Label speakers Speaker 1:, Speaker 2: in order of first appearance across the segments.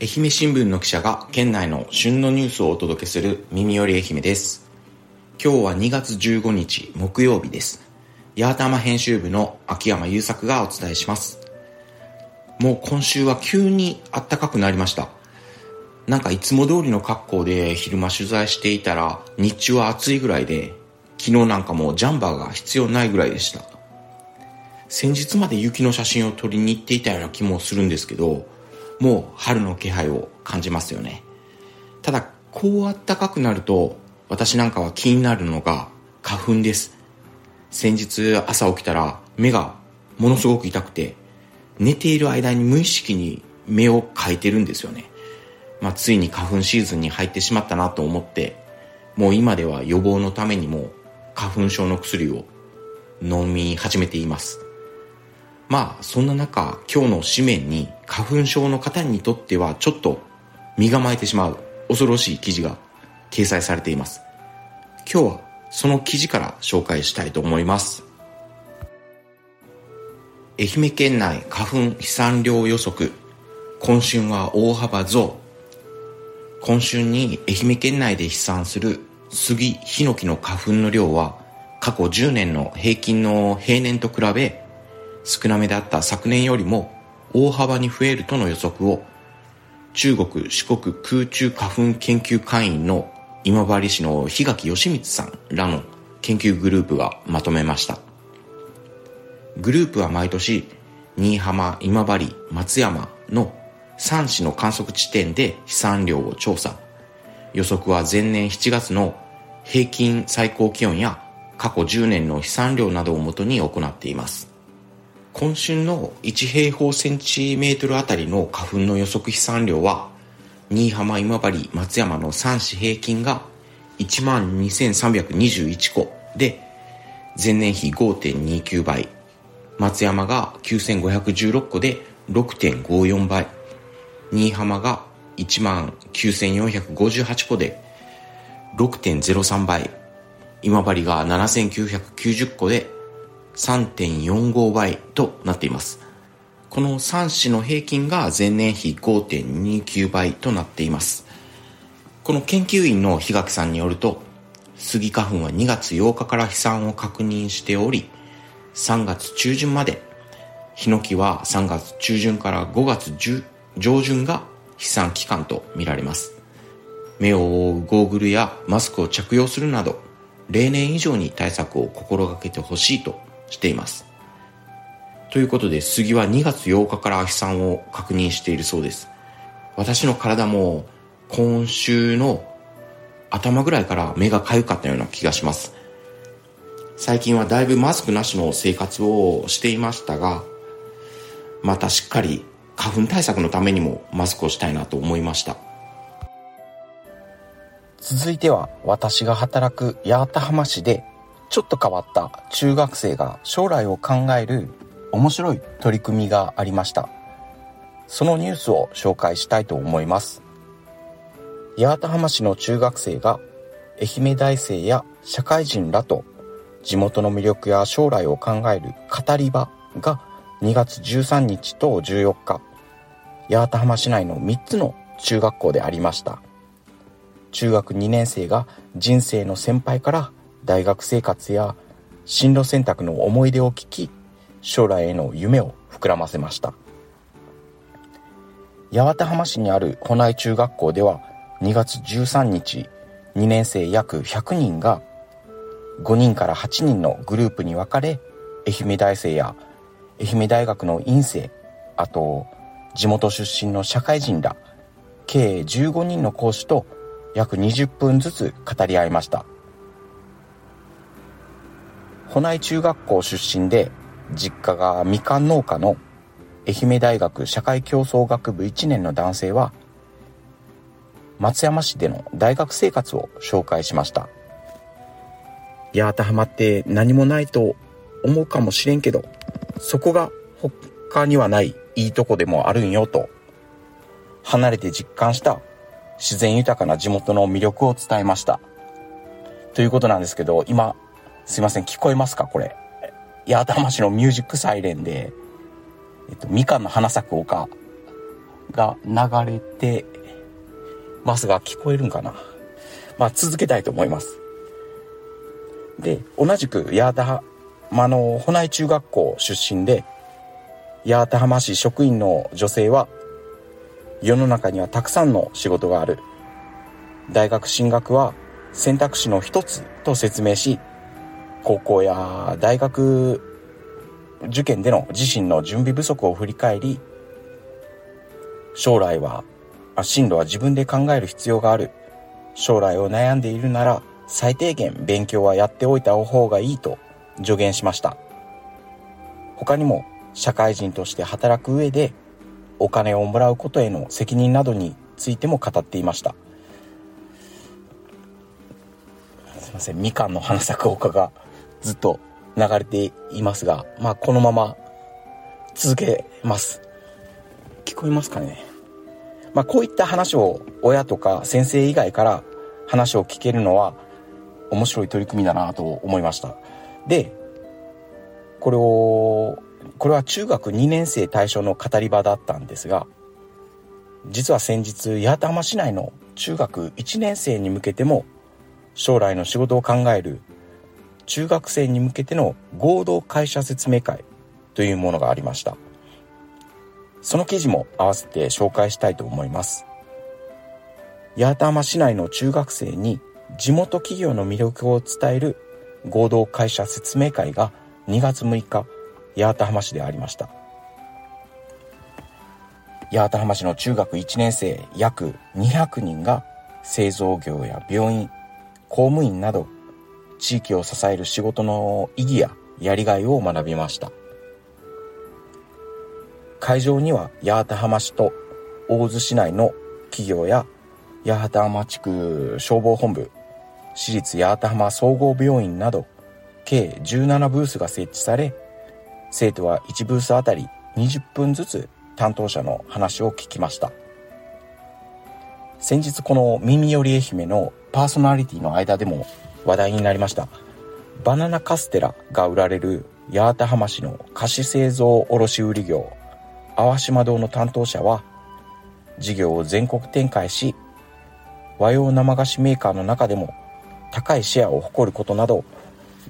Speaker 1: 愛媛新聞の記者が県内の旬のニュースをお届けする耳より愛媛です。今日は2月15日木曜日です。八幡編集部の秋山優作がお伝えします。もう今週は急に暖かくなりました。なんかいつも通りの格好で昼間取材していたら日中は暑いぐらいで昨日なんかもうジャンバーが必要ないぐらいでした。先日まで雪の写真を撮りに行っていたような気もするんですけど、もう春の気配を感じますよね。ただ、こう暖かくなると、私なんかは気になるのが花粉です。先日朝起きたら目がものすごく痛くて、寝ている間に無意識に目をかいてるんですよね。まあ、ついに花粉シーズンに入ってしまったなと思って、もう今では予防のためにも花粉症の薬を飲み始めています。まあ、そんな中、今日の紙面に花粉症の方にとってはちょっと身構えてしまう恐ろしい記事が掲載されています。今日はその記事から紹介したいと思います。愛媛県内花粉飛散量予測。今春は大幅増。今春に愛媛県内で飛散する杉、ヒノキの花粉の量は過去10年の平均の平年と比べ少なめだった昨年よりも大幅に増えるとの予測を中国四国空中花粉研究会員の今治市の檜垣義光さんらの研究グループがまとめました。グループは毎年新居浜、今治、松山の3市の観測地点で飛散量を調査。予測は前年7月の平均最高気温や過去10年の飛散量などをもとに行っています。今春の1平方センチメートルあたりの花粉の予測飛散量は、新居浜、今治、松山の3市平均が12,321個で、前年比5.29倍。松山が9,516個で6.54倍。新居浜が19,458個で6.03倍。今治が7,990個で3.45倍となっています。この3市の平均が前年比5.29倍となっています。この研究員の檜垣さんによると、スギ花粉は2月8日から飛散を確認しており、3月中旬まで、ヒノキは3月中旬から5月上旬が飛散期間とみられます。目を覆うゴーグルやマスクを着用するなど、例年以上に対策を心がけてほしいとしています。ということで、杉は2月8日から飛散を確認しているそうです。私の体も今週の頭ぐらいから目が痒かったような気がします。最近はだいぶマスクなしの生活をしていましたが、またしっかり花粉対策のためにもマスクをしたいなと思いました。
Speaker 2: 続いては私が働く八幡浜市でちょっと変わった中学生が将来を考える面白い取り組みがありました。そのニュースを紹介したいと思います。八幡浜市の中学生が愛媛大生や社会人らと地元の魅力や将来を考える語り場が2月13日と14日、八幡浜市内の3つの中学校でありました。中学2年生が人生の先輩から大学生活や進路選択の思い出を聞き、将来への夢を膨らませました。八幡浜市にある保内中学校では2月13日、2年生約100人が5人から8人のグループに分かれ、愛媛大生や愛媛大学の院生、あと地元出身の社会人ら、計15人の講師と約20分ずつ語り合いました。保内中学校出身で、実家がみかん農家の愛媛大学社会競争学部1年の男性は、松山市での大学生活を紹介しました。八幡浜って何もないと思うかもしれんけど、そこが他にはないいいとこでもあるんよと、離れて実感した自然豊かな地元の魅力を伝えました。ということなんですけど、今、すいません、聞こえますかこれ？八幡浜市のミュージックサイレンで、えっと、みかんの花咲く丘が流れてますが聞こえるんかな？まあ続けたいと思います。で同じく八幡浜の保内中学校出身で八幡浜市職員の女性は世の中にはたくさんの仕事がある。大学進学は選択肢の一つと説明し高校や大学受験での自身の準備不足を振り返り将来は進路は自分で考える必要がある。将来を悩んでいるなら最低限勉強はやっておいた方がいいと助言しました。他にも社会人として働く上でお金をもらうことへの責任などについても語っていました。すいませんみかんの花咲く丘がずっと流れていますがまあこのまま続けます。聞こえますかね？まあこういった話を親とか先生以外から話を聞けるのは面白い取り組みだなと思いました。でこれをこれは中学2年生対象の語り場だったんですが実は先日八幡浜市内の中学1年生に向けても将来の仕事を考える中学生に向けての合同会社説明会というものがありました。その記事も合わせて紹介したいと思います。八幡浜市内の中学生に地元企業の魅力を伝える合同会社説明会が2月6日八幡浜市でありました。八幡浜市の中学1年生約200人が製造業や病院公務員など地域を支える仕事の意義ややりがいを学びました。会場には八幡浜市と大洲市内の企業や八幡浜地区消防本部私立八幡浜総合病院など計17ブースが設置され生徒は1ブースあたり20分ずつ担当者の話を聞きました。先日この耳より愛媛のパーソナリティの間でも話題になりました。バナナカステラが売られる八幡浜市の菓子製造卸売業淡島堂の担当者は事業を全国展開し和洋生菓子メーカーの中でも高いシェアを誇ることなど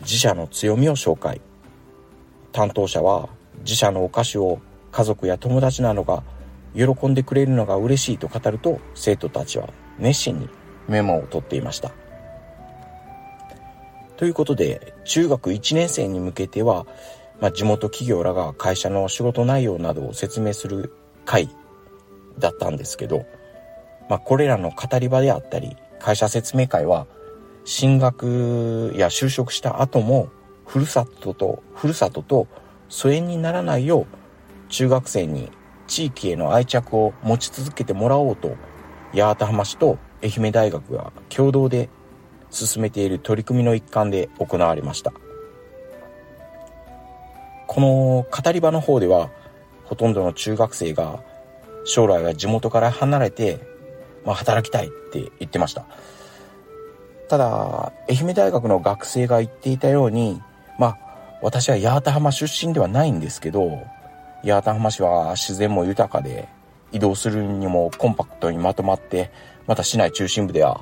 Speaker 2: 自社の強みを紹介。担当者は自社のお菓子を家族や友達などが喜んでくれるのが嬉しいと語ると生徒たちは熱心にメモを取っていました。ということで中学1年生に向けては、まあ、地元企業らが会社の仕事内容などを説明する会だったんですけど、まあ、これらの語り場であったり会社説明会は進学や就職した後もふるさととふるさとと疎遠にならないよう中学生に地域への愛着を持ち続けてもらおうと八幡浜市と愛媛大学が共同で進めている取り組みの一環で行われました。この語り場の方ではほとんどの中学生が将来は地元から離れて、まあ、働きたいって言ってました。ただ、愛媛大学の学生が言っていたように、まあ、私は八幡浜出身ではないんですけど、八幡浜市は自然も豊かで、移動するにもコンパクトにまとまって、また市内中心部では、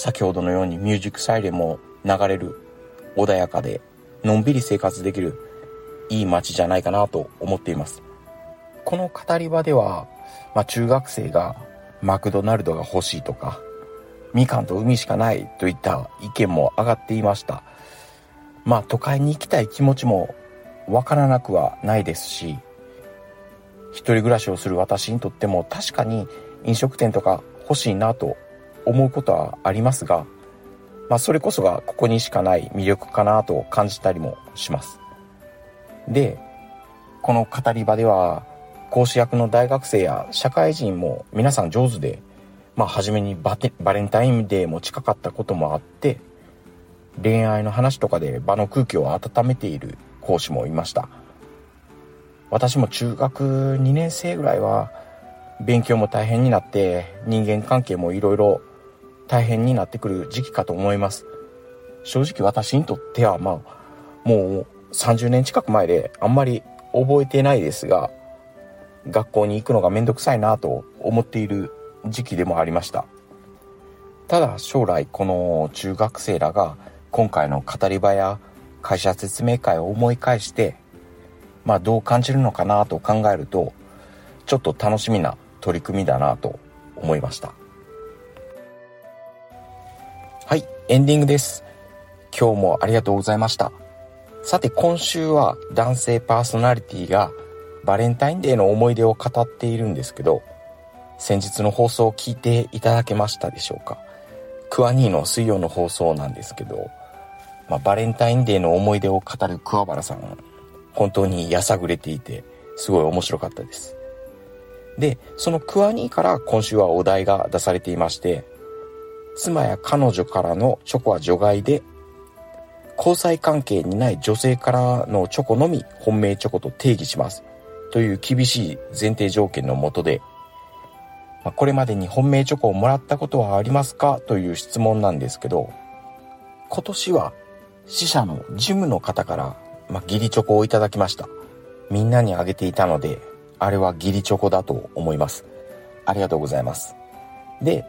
Speaker 2: 先ほどのようにミュージックサイレンも流れる、穏やかで、のんびり生活できる、いい街じゃないかなと思っています。この語り場では、まあ、中学生がマクドナルドが欲しいとか、みかんと海しかないといった意見も上がっていました。まあ都会に行きたい気持ちもわからなくはないですし、一人暮らしをする私にとっても確かに飲食店とか欲しいなと思うことはありますが、まあそれこそがここにしかない魅力かなと感じたりもします。で、この語り場では講師役の大学生や社会人も皆さん上手でまあ初めにバテバレンタインデーも近かったこともあって恋愛の話とかで場の空気を温めている講師もいました私も中学2年生ぐらいは勉強も大変になって人間関係もいろいろ大変になってくる時期かと思います。正直私にとってはまあもう30年近く前であんまり覚えてないですが学校に行くのがめんどくさいなと思っている時期でもありました。ただ将来この中学生らが今回の語り場や会社説明会を思い返してまあどう感じるのかなと考えるとちょっと楽しみな取り組みだなと思いました。はいエンディングです。今日もありがとうございました。さて今週は男性パーソナリティがバレンタインデーの思い出を語っているんですけど先日の放送を聞いていただけましたでしょうか。クワニーの水曜の放送なんですけど、まあ、バレンタインデーの思い出を語る桑原さん本当にやさぐれていてすごい面白かったです。でそのクワニーから今週はお題が出されていまして妻や彼女からのチョコは除外で交際関係にない女性からのチョコのみ本命チョコと定義します。という厳しい前提条件のもとで、まあ、これまでに本命チョコをもらったことはありますか？という質問なんですけど今年は死者のジムの方から、まあ、ギリチョコをいただきました。みんなにあげていたのであれはギリチョコだと思います。ありがとうございます。で、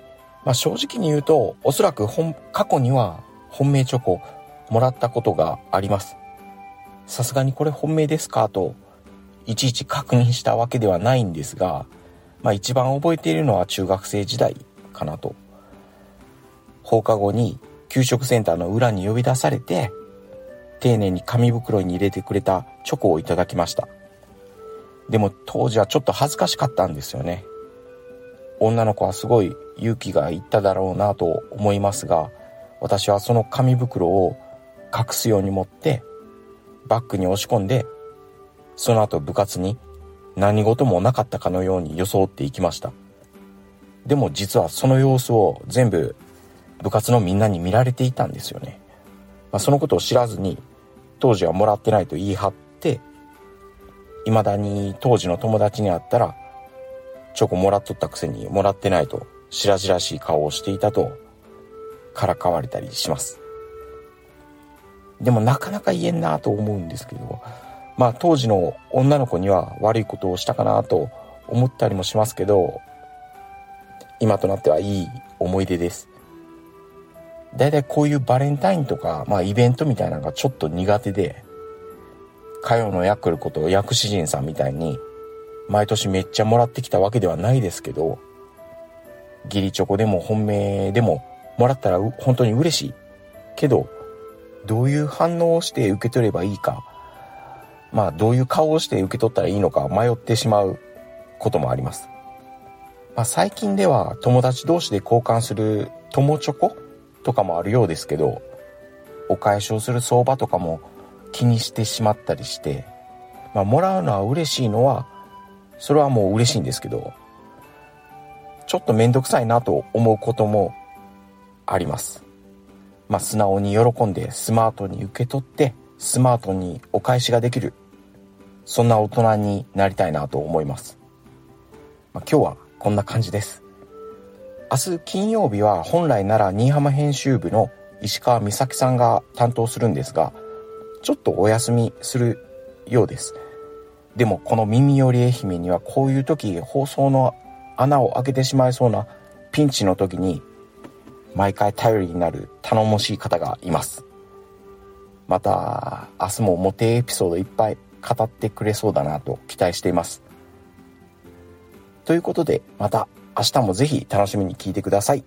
Speaker 2: まあ、正直に言うとおそらく本過去には本命チョコもらったことがあります。さすがにこれ本命ですかと、いちいち確認したわけではないんですが、まあ一番覚えているのは中学生時代かなと。放課後に給食センターの裏に呼び出されて、丁寧に紙袋に入れてくれたチョコをいただきました。でも当時はちょっと恥ずかしかったんですよね。女の子はすごい勇気がいっただろうなと思いますが、私はその紙袋を隠すように持ってバッグに押し込んでその後部活に何事もなかったかのように装っていきました。でも実はその様子を全部部活のみんなに見られていたんですよね、まあ、そのことを知らずに当時はもらってないと言い張って未だに当時の友達に会ったらチョコもらっとったくせにもらってないと白々しい顔をしていたとからかわれたりしますでもなかなか言えんなと思うんですけど、まあ当時の女の子には悪いことをしたかなと思ったりもしますけど、今となってはいい思い出です。だいたいこういうバレンタインとか、まあイベントみたいなのがちょっと苦手で、かよのヤクルこと薬師人さんみたいに、毎年めっちゃもらってきたわけではないですけど、義理チョコでも本命でももらったら本当に嬉しい。けど、どういう反応をして受け取ればいいか、まあどういう顔をして受け取ったらいいのか迷ってしまうこともあります。まあ、最近では友達同士で交換する友チョコとかもあるようですけど、お返しをする相場とかも気にしてしまったりして、まあ、もらうのは嬉しいのは、それはもう嬉しいんですけど、ちょっとめんどくさいなと思うこともあります。まあ、素直に喜んでスマートに受け取ってスマートにお返しができる。そんな大人になりたいなと思います、まあ、今日はこんな感じです。明日金曜日は本来なら新居浜編集部の石川美咲さんが担当するんですがちょっとお休みするようです。でもこの耳より愛媛にはこういう時放送の穴を開けてしまいそうなピンチの時に毎回頼りになる頼もしい方がいます。また、明日もモテエピソードいっぱい語ってくれそうだなと期待しています。ということで、また明日もぜひ楽しみに聞いてください。